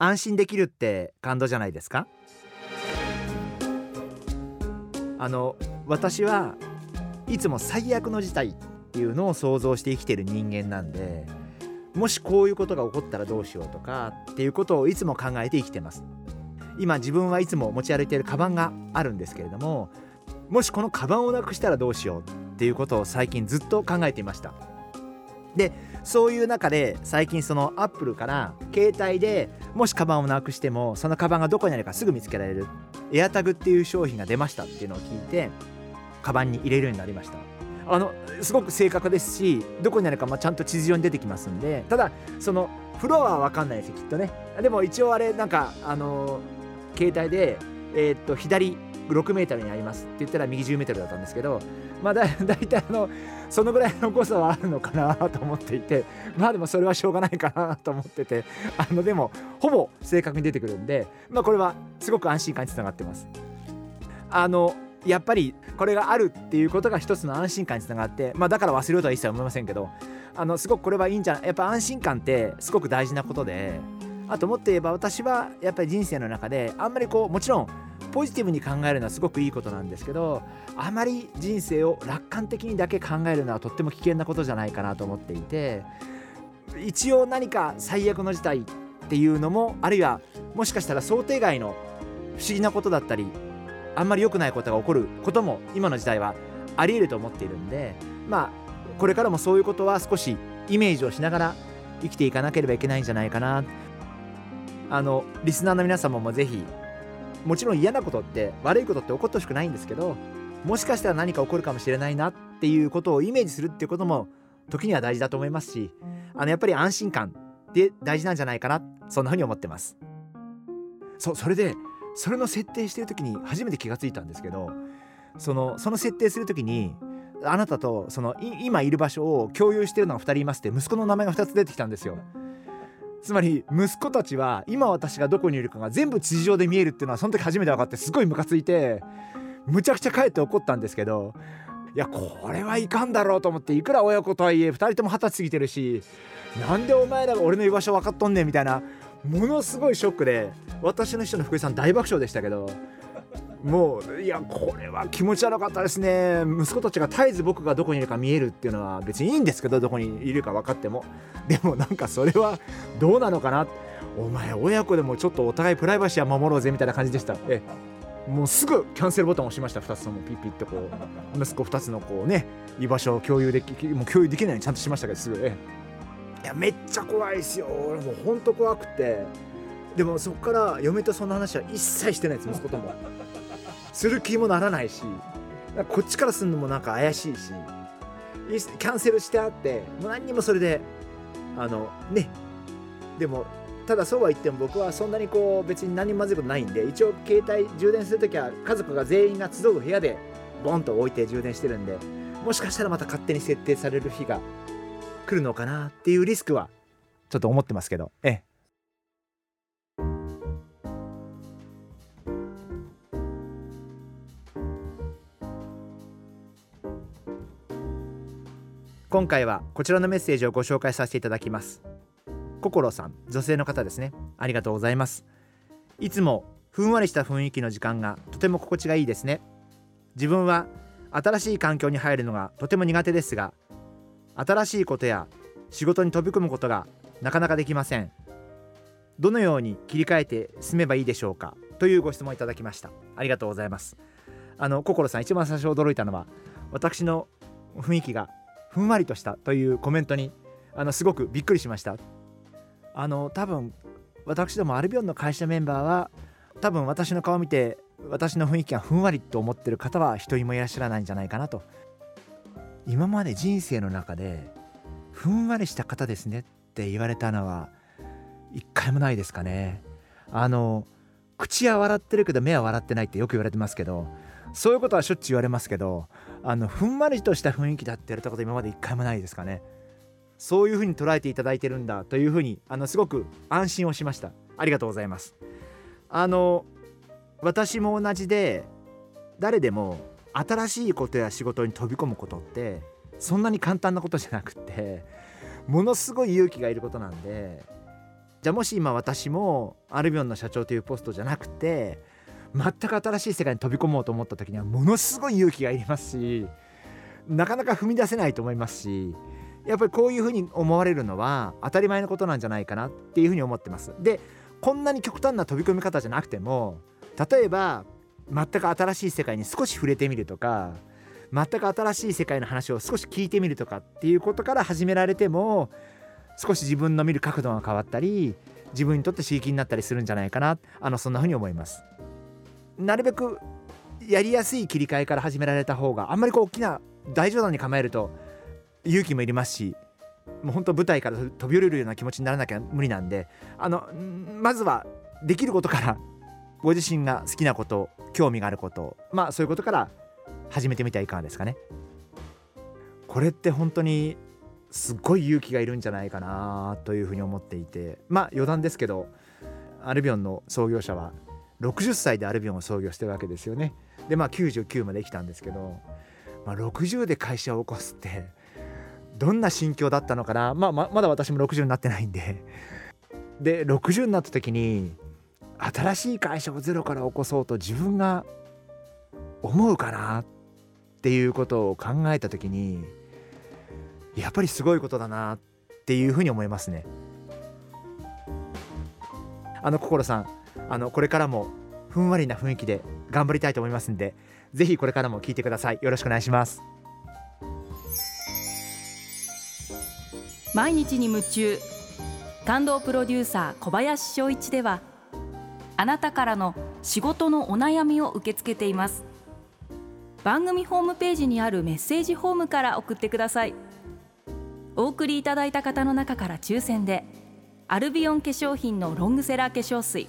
安心できるって感動じゃないですか？あの私はいつも最悪の事態っていうのを想像して生きてる人間なんでもしこういうことが起こったらどうしようとかっていうことをいつも考えて生きてます。今自分はいつも持ち歩いているカバンがあるんですけれどももしこのカバンをなくしたらどうしようっていうことを最近ずっと考えていました。でそういう中で最近そのアップルから携帯でもしカバンをなくしてもそのカバンがどこにあるかすぐ見つけられる。エアタグっていう商品が出ましたっていうのを聞いてカバンに入れるようになりました。あのすごく正確ですしどこにあるかまあちゃんと地図上に出てきますんでただそのフロアは分かんないですきっとね。でも一応あれなんかあの携帯でえー、っと左6メートルにありますって言ったら右10メートルだったんですけどまあだだいたいあのそのぐらいの誤差はあるのかなと思っていてまあでもそれはしょうがないかなと思っててあのでもほぼ正確に出てくるんでまあこれはすごく安心感につながってます。あのやっぱりこれがあるっていうことが一つの安心感につながってまあだから忘れようとは一切思いませんけどあのすごくこれはいいんじゃないやっぱ安心感ってすごく大事なことであともっと言えば私はやっぱり人生の中であんまりこうもちろんポジティブに考えるのはすごくいいことなんですけどあまり人生を楽観的にだけ考えるのはとっても危険なことじゃないかなと思っていて一応何か最悪の事態っていうのもあるいはもしかしたら想定外の不思議なことだったりあんまり良くないことが起こることも今の時代はありえると思っているんでまあこれからもそういうことは少しイメージをしながら生きていかなければいけないんじゃないかな。あのリスナーの皆様もぜひもちろん嫌なことって悪いことって起こってほしくないんですけどもしかしたら何か起こるかもしれないなっていうことをイメージするっていうことも時には大事だと思いますしあのやっぱり安心感って大事なんじゃないかなそんなふうに思ってます。そうそれでそれの設定してる時に初めて気がついたんですけどそのその設定する時にあなたとその今いる場所を共有してるのが2人いますって息子の名前が2つ出てきたんですよ。つまり息子たちは今私がどこにいるかが全部地上で見えるっていうのはその時初めて分かってすごいムカついてむちゃくちゃ帰って怒ったんですけどいやこれはいかんだろうと思っていくら親子とはいえ2人とも二十歳過ぎてるしなんでお前らが俺の居場所分かっとんねんみたいなものすごいショックで私の秘書の福井さん大爆笑でしたけどもういやこれは気持ち悪かったですね。息子たちが絶えず僕がどこにいるか見えるっていうのは別にいいんですけどどこにいるか分かっても。でもなんかそれはどうなのかな。お前親子でもちょっとお互いプライバシーは守ろうぜみたいな感じでした。えもうすぐキャンセルボタンを押しました。2つともピッピッとこう息子2つのこうね居場所を共有できもう共有できないようにちゃんとしましたけどすぐ。えいやめっちゃ怖いですよ。俺もうほんと怖くて。でもそこから嫁とその話は一切してないです息子とも。する気もならないしこっちからするのもなんか怪しいしキャンセルしてあってもう何にもそれであのね。でもただそうは言っても僕はそんなにこう別に何もまずいことないんで一応携帯充電するときは家族が全員が集う部屋でボンと置いて充電してるんでもしかしたらまた勝手に設定される日が来るのかなっていうリスクはちょっと思ってますけど。ええ。今回はこちらのメッセージをご紹介させていただきます。心さん女性の方ですね。ありがとうございます。いつもふんわりした雰囲気の時間がとても心地がいいですね。自分は新しい環境に入るのがとても苦手ですが新しいことや仕事に飛び込むことがなかなかできません。どのように切り替えて進めばいいでしょうか？というご質問いただきました。ありがとうございます。あの心さん一番最初驚いたのは私の雰囲気がふんわりとしたというコメントにあのすごくびっくりしました。あの多分私どもアルビオンの会社メンバーは多分私の顔を見て私の雰囲気がふんわりと思ってる方は一人もいらっしゃらないんじゃないかなと。今まで人生の中でふんわりした方ですねって言われたのは一回もないですかね。あの口は笑ってるけど目は笑ってないってよく言われてますけどそういうことはしょっちゅう言われますけどあのふんわりとした雰囲気だって言われたこと今まで一回もないですかね。そういうふうに捉えていただいてるんだというふうにあのすごく安心をしました。ありがとうございます。あの私も同じで誰でも新しいことや仕事に飛び込むことってそんなに簡単なことじゃなくってものすごい勇気がいることなんでじゃあもし今私もアルビオンの社長というポストじゃなくて全く新しい世界に飛び込もうと思った時にはものすごい勇気がいりますしなかなか踏み出せないと思いますしやっぱりこういうふうに思われるのは当たり前のことなんじゃないかなっていうふうに思ってます。でこんなに極端な飛び込み方じゃなくても例えば全く新しい世界に少し触れてみるとか全く新しい世界の話を少し聞いてみるとかっていうことから始められても少し自分の見る角度が変わったり自分にとって刺激になったりするんじゃないかなあのそんなふうに思います。なるべくやりやすい切り替えから始められた方があんまりこう大きな大冗談に構えると勇気もいりますしもう本当舞台から飛び降りるような気持ちにならなきゃ無理なんであのまずはできることからご自身が好きなこと興味があることまあそういうことから始めてみてはいかがですかね。これって本当にすっごい勇気がいるんじゃないかなというふうに思っていてまあ余談ですけどアルビオンの創業者は60歳でアルビオンを創業してるわけですよね。でまあ99まで生きたんですけど、まあ、60で会社を起こすってどんな心境だったのかな、まあ、まだ私も60になってないんで。で60になった時に新しい会社をゼロから起こそうと自分が思うかなっていうことを考えた時にやっぱりすごいことだなっていうふうに思いますね。あの心さんあのこれからもふんわりな雰囲気で頑張りたいと思いますんでぜひこれからも聞いてください。よろしくお願いします。毎日に夢中。感動プロデューサー小林翔一ではあなたからの仕事のお悩みを受け付けています。番組ホームページにあるメッセージフォームから送ってください。お送りいただいた方の中から抽選でアルビオン化粧品のロングセラー化粧水。